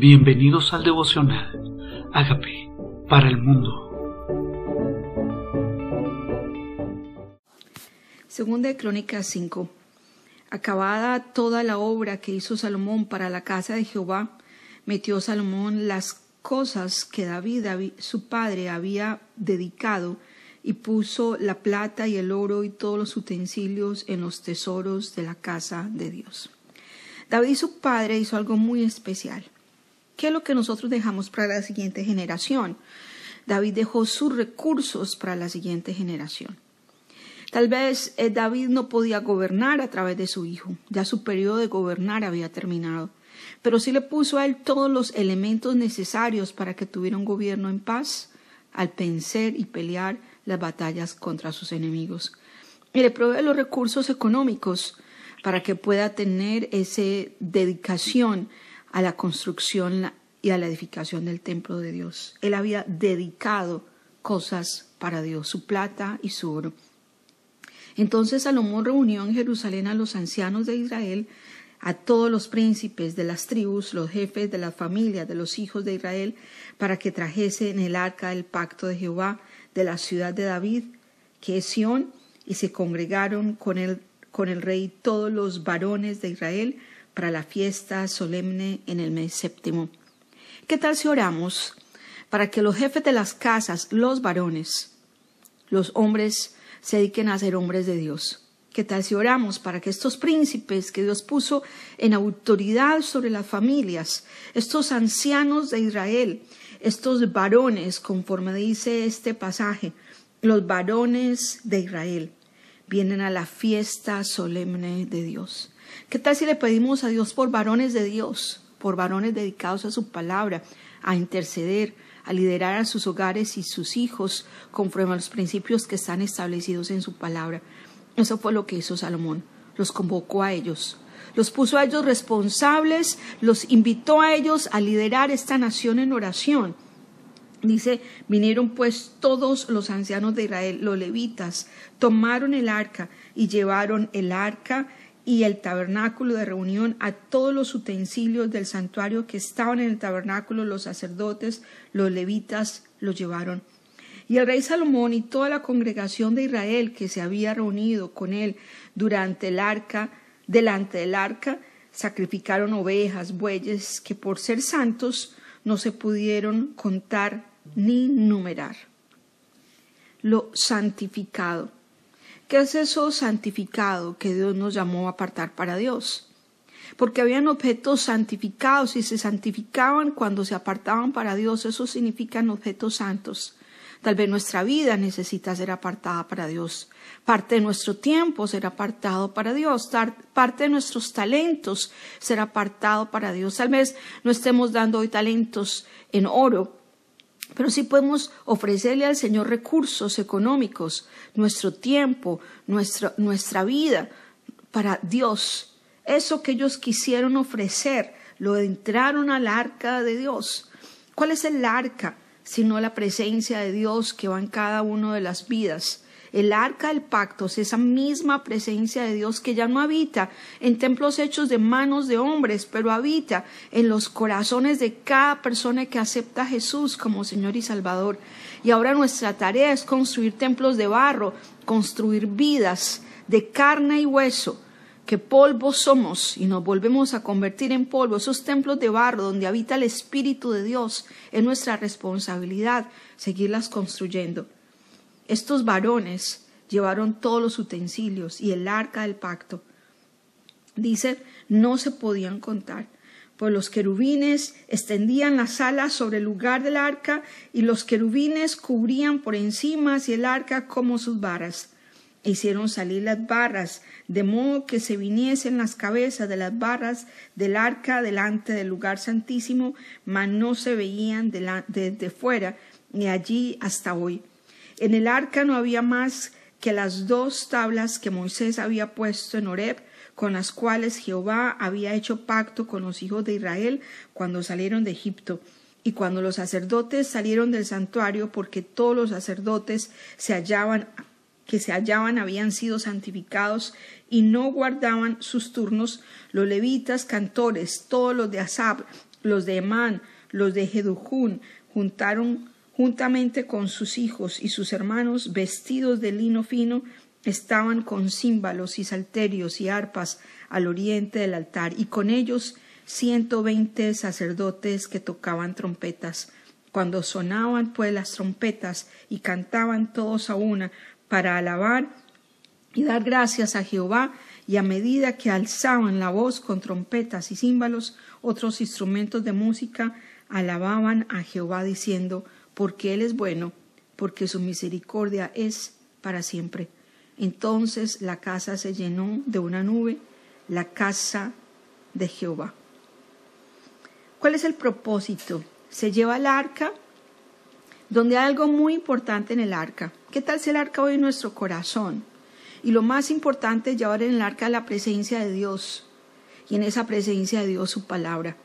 Bienvenidos al devocional. Hágame para el mundo. Segunda de Crónicas 5. Acabada toda la obra que hizo Salomón para la casa de Jehová, metió Salomón las cosas que David, su padre, había dedicado y puso la plata y el oro y todos los utensilios en los tesoros de la casa de Dios. David, su padre, hizo algo muy especial. ¿Qué es lo que nosotros dejamos para la siguiente generación? David dejó sus recursos para la siguiente generación. Tal vez eh, David no podía gobernar a través de su hijo, ya su periodo de gobernar había terminado, pero sí le puso a él todos los elementos necesarios para que tuviera un gobierno en paz al vencer y pelear las batallas contra sus enemigos. Y le provee los recursos económicos para que pueda tener esa dedicación a la construcción y a la edificación del templo de Dios. Él había dedicado cosas para Dios, su plata y su oro. Entonces Salomón reunió en Jerusalén a los ancianos de Israel, a todos los príncipes de las tribus, los jefes de la familia de los hijos de Israel, para que trajesen el arca del pacto de Jehová de la ciudad de David, que es Sión, y se congregaron con el, con el rey todos los varones de Israel, para la fiesta solemne en el mes séptimo. ¿Qué tal si oramos para que los jefes de las casas, los varones, los hombres, se dediquen a ser hombres de Dios? ¿Qué tal si oramos para que estos príncipes que Dios puso en autoridad sobre las familias, estos ancianos de Israel, estos varones, conforme dice este pasaje, los varones de Israel, vienen a la fiesta solemne de Dios? ¿Qué tal si le pedimos a Dios por varones de Dios, por varones dedicados a su palabra, a interceder, a liderar a sus hogares y sus hijos conforme a los principios que están establecidos en su palabra? Eso fue lo que hizo Salomón. Los convocó a ellos, los puso a ellos responsables, los invitó a ellos a liderar esta nación en oración. Dice, vinieron pues todos los ancianos de Israel, los levitas, tomaron el arca y llevaron el arca y el tabernáculo de reunión a todos los utensilios del santuario que estaban en el tabernáculo, los sacerdotes, los levitas los llevaron. Y el rey Salomón y toda la congregación de Israel que se había reunido con él durante el arca, delante del arca, sacrificaron ovejas, bueyes, que por ser santos no se pudieron contar ni numerar. Lo santificado ¿Qué es eso santificado que Dios nos llamó a apartar para Dios? Porque habían objetos santificados y se santificaban cuando se apartaban para Dios. Eso significan objetos santos. Tal vez nuestra vida necesita ser apartada para Dios. Parte de nuestro tiempo será apartado para Dios. Parte de nuestros talentos será apartado para Dios. Tal vez no estemos dando hoy talentos en oro, pero sí podemos ofrecerle al Señor recursos económicos, nuestro tiempo, nuestra, nuestra vida para Dios. Eso que ellos quisieron ofrecer, lo entraron al arca de Dios. ¿Cuál es el arca? Sino la presencia de Dios que va en cada una de las vidas. El arca del pacto es esa misma presencia de Dios que ya no habita en templos hechos de manos de hombres, pero habita en los corazones de cada persona que acepta a Jesús como Señor y Salvador. Y ahora nuestra tarea es construir templos de barro, construir vidas de carne y hueso, que polvo somos y nos volvemos a convertir en polvo, esos templos de barro donde habita el Espíritu de Dios, es nuestra responsabilidad seguirlas construyendo. Estos varones llevaron todos los utensilios y el arca del pacto. Dice, no se podían contar, pues los querubines extendían las alas sobre el lugar del arca y los querubines cubrían por encima hacia el arca como sus varas. E hicieron salir las barras, de modo que se viniesen las cabezas de las barras del arca delante del lugar santísimo, mas no se veían desde fuera, ni allí hasta hoy. En el arca no había más que las dos tablas que Moisés había puesto en Horeb, con las cuales Jehová había hecho pacto con los hijos de Israel cuando salieron de Egipto. Y cuando los sacerdotes salieron del santuario, porque todos los sacerdotes se hallaban que se hallaban habían sido santificados y no guardaban sus turnos, los levitas, cantores, todos los de Asab, Los de Emán, los de Jedujún, juntaron juntamente con sus hijos y sus hermanos, vestidos de lino fino, estaban con címbalos y salterios y arpas al oriente del altar, y con ellos ciento veinte sacerdotes que tocaban trompetas. Cuando sonaban pues las trompetas y cantaban todos a una para alabar y dar gracias a Jehová, y a medida que alzaban la voz con trompetas y címbalos, otros instrumentos de música alababan a Jehová diciendo, porque Él es bueno, porque su misericordia es para siempre. Entonces la casa se llenó de una nube, la casa de Jehová. ¿Cuál es el propósito? Se lleva el arca, donde hay algo muy importante en el arca. ¿Qué tal si el arca hoy en nuestro corazón? Y lo más importante es llevar en el arca la presencia de Dios. Y en esa presencia de Dios su palabra.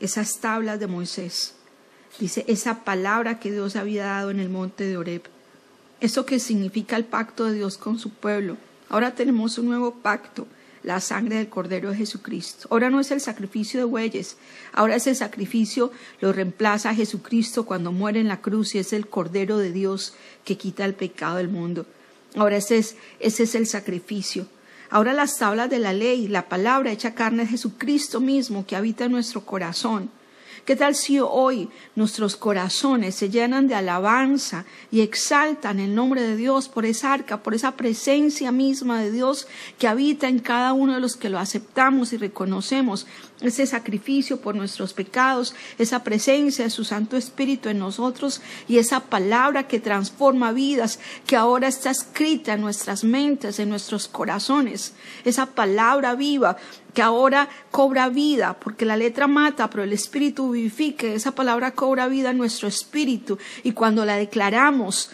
Esas tablas de Moisés. Dice esa palabra que Dios había dado en el monte de Oreb. Eso que significa el pacto de Dios con su pueblo. Ahora tenemos un nuevo pacto, la sangre del Cordero de Jesucristo. Ahora no es el sacrificio de bueyes, ahora ese sacrificio lo reemplaza Jesucristo cuando muere en la cruz y es el Cordero de Dios que quita el pecado del mundo. Ahora ese es, ese es el sacrificio. Ahora las tablas de la ley, la palabra hecha carne de Jesucristo mismo que habita en nuestro corazón. ¿Qué tal si hoy nuestros corazones se llenan de alabanza y exaltan el nombre de Dios por esa arca, por esa presencia misma de Dios que habita en cada uno de los que lo aceptamos y reconocemos? Ese sacrificio por nuestros pecados, esa presencia de su Santo Espíritu en nosotros y esa palabra que transforma vidas, que ahora está escrita en nuestras mentes, en nuestros corazones, esa palabra viva que ahora cobra vida, porque la letra mata, pero el espíritu vivifica, esa palabra cobra vida en nuestro espíritu y cuando la declaramos,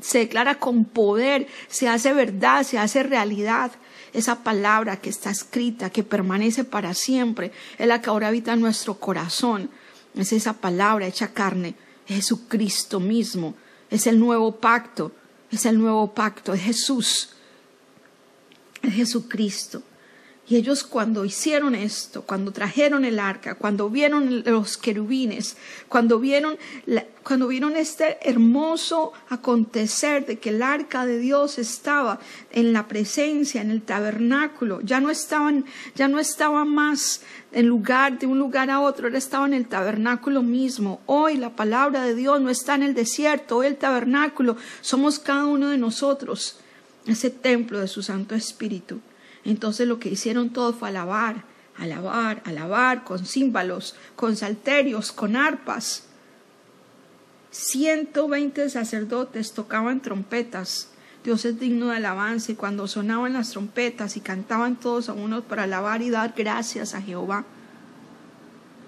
se declara con poder, se hace verdad, se hace realidad. Esa palabra que está escrita, que permanece para siempre, es la que ahora habita en nuestro corazón. Es esa palabra hecha carne, es Jesucristo mismo, es el nuevo pacto, es el nuevo pacto, es Jesús, es Jesucristo. Y ellos cuando hicieron esto, cuando trajeron el arca, cuando vieron los querubines, cuando vieron, cuando vieron este hermoso acontecer de que el arca de Dios estaba en la presencia, en el tabernáculo, ya no estaban, ya no estaba más en lugar de un lugar a otro, ahora estaba en el tabernáculo mismo. Hoy la palabra de Dios no está en el desierto, hoy el tabernáculo somos cada uno de nosotros, ese templo de su Santo Espíritu. Entonces lo que hicieron todo fue alabar, alabar, alabar, con címbalos, con salterios, con arpas. Ciento veinte sacerdotes tocaban trompetas. Dios es digno de alabanza y cuando sonaban las trompetas y cantaban todos a uno para alabar y dar gracias a Jehová.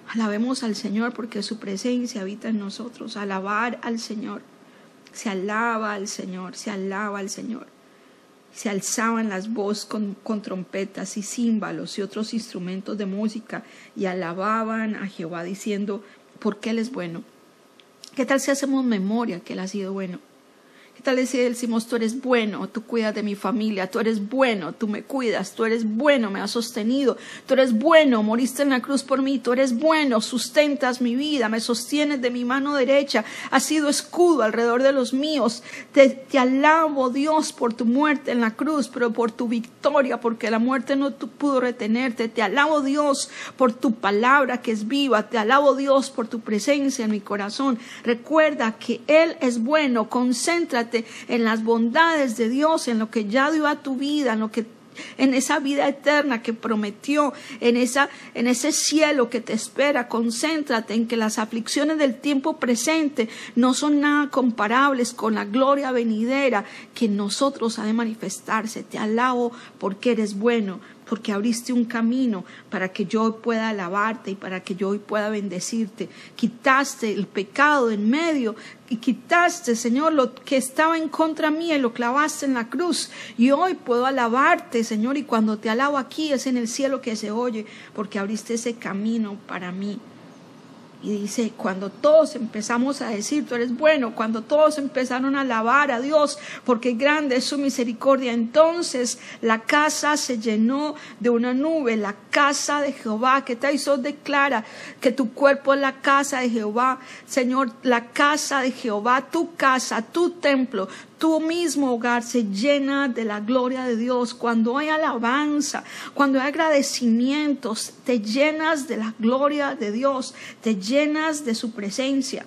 Alabemos al Señor porque su presencia habita en nosotros. Alabar al Señor. Se alaba al Señor, se alaba al Señor se alzaban las voces con, con, trompetas y címbalos y otros instrumentos de música y alababan a Jehová diciendo, porque Él es bueno. ¿Qué tal si hacemos memoria que Él ha sido bueno? ¿Qué tal si decimos, tú eres bueno, tú cuidas de mi familia, tú eres bueno, tú me cuidas, tú eres bueno, me has sostenido, tú eres bueno, moriste en la cruz por mí, tú eres bueno, sustentas mi vida, me sostienes de mi mano derecha, has sido escudo alrededor de los míos. Te, te alabo, Dios, por tu muerte en la cruz, pero por tu victoria, porque la muerte no pudo retenerte. Te alabo, Dios, por tu palabra que es viva. Te alabo, Dios, por tu presencia en mi corazón. Recuerda que Él es bueno, concéntrate en las bondades de Dios, en lo que ya dio a tu vida, en lo que en esa vida eterna que prometió, en, esa, en ese cielo que te espera. Concéntrate en que las aflicciones del tiempo presente no son nada comparables con la gloria venidera que en nosotros ha de manifestarse. Te alabo porque eres bueno, porque abriste un camino para que yo pueda alabarte y para que yo hoy pueda bendecirte. Quitaste el pecado en medio y quitaste, Señor, lo que estaba en contra mía y lo clavaste en la cruz. Y hoy puedo alabarte, Señor, y cuando te alabo aquí es en el cielo que se oye, porque abriste ese camino para mí. Y dice, cuando todos empezamos a decir, tú eres bueno, cuando todos empezaron a alabar a Dios, porque grande es su misericordia, entonces la casa se llenó de una nube, la casa de Jehová, que Taizot declara que tu cuerpo es la casa de Jehová, Señor, la casa de Jehová, tu casa, tu templo, tu mismo hogar se llena de la gloria de Dios. Cuando hay alabanza, cuando hay agradecimientos, te llenas de la gloria de Dios, te llenas de su presencia.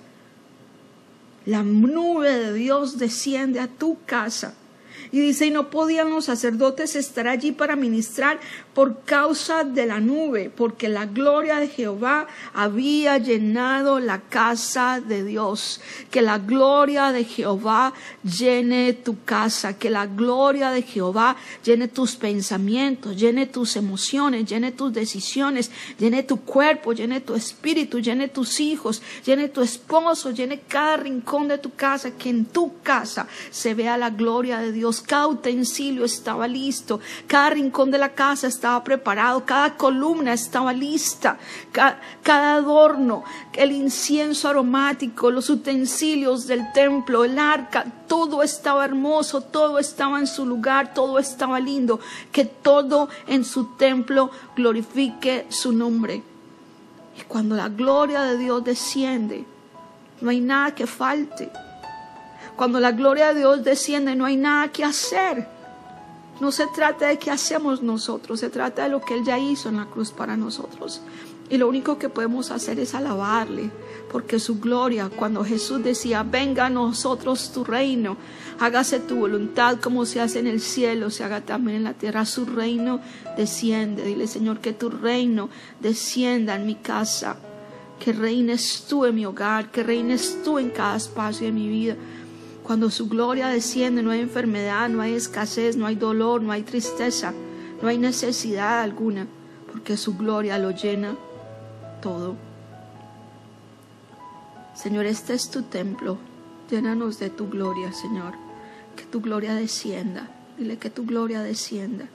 La nube de Dios desciende a tu casa. Y dice, y no podían los sacerdotes estar allí para ministrar por causa de la nube, porque la gloria de Jehová había llenado la casa de Dios. Que la gloria de Jehová llene tu casa, que la gloria de Jehová llene tus pensamientos, llene tus emociones, llene tus decisiones, llene tu cuerpo, llene tu espíritu, llene tus hijos, llene tu esposo, llene cada rincón de tu casa, que en tu casa se vea la gloria de Dios. Cada utensilio estaba listo, cada rincón de la casa estaba preparado, cada columna estaba lista, cada, adorno, el incienso aromático, los utensilios del templo, el arca, todo estaba hermoso, todo estaba en su lugar, todo estaba lindo, que todo en su templo glorifique su nombre. Y cuando la gloria de Dios desciende, no hay nada que falte. Cuando la gloria de Dios desciende, no hay nada que hacer. No se trata de qué hacemos nosotros, se trata de lo que Él ya hizo en la cruz para nosotros. Y lo único que podemos hacer es alabarle, porque su gloria, cuando Jesús decía, venga a nosotros tu reino, hágase tu voluntad como se hace en el cielo, se haga también en la tierra, su reino desciende. Dile, Señor, que tu reino descienda en mi casa, que reines tú en mi hogar, que reines tú en cada espacio de mi vida. Cuando su gloria desciende, no hay enfermedad, no hay escasez, no hay dolor, no hay tristeza, no hay necesidad alguna, porque su gloria lo llena todo. Señor, este es tu templo. Llénanos de tu gloria, Señor. Que tu gloria descienda. Dile que tu gloria descienda.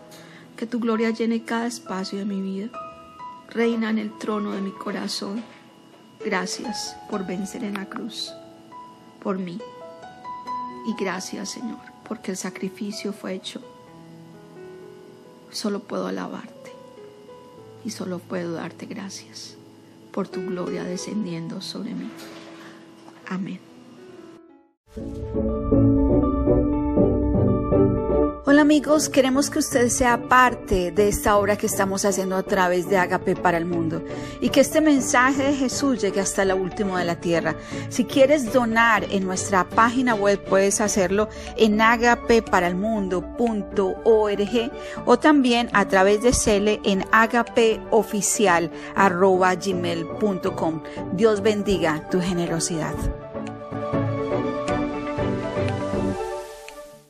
Que tu gloria llene cada espacio de mi vida. Reina en el trono de mi corazón. Gracias por vencer en la cruz. Por mí. Y gracias, Señor, porque el sacrificio fue hecho. Solo puedo alabarte y solo puedo darte gracias por tu gloria descendiendo sobre mí. Amén. Hola amigos, queremos que usted sea parte de esta obra que estamos haciendo a través de Agape para el Mundo y que este mensaje de Jesús llegue hasta la última de la tierra. Si quieres donar en nuestra página web puedes hacerlo en agapeparalmundo.org o también a través de Cele en agapeoficial.gmail.com. Dios bendiga tu generosidad.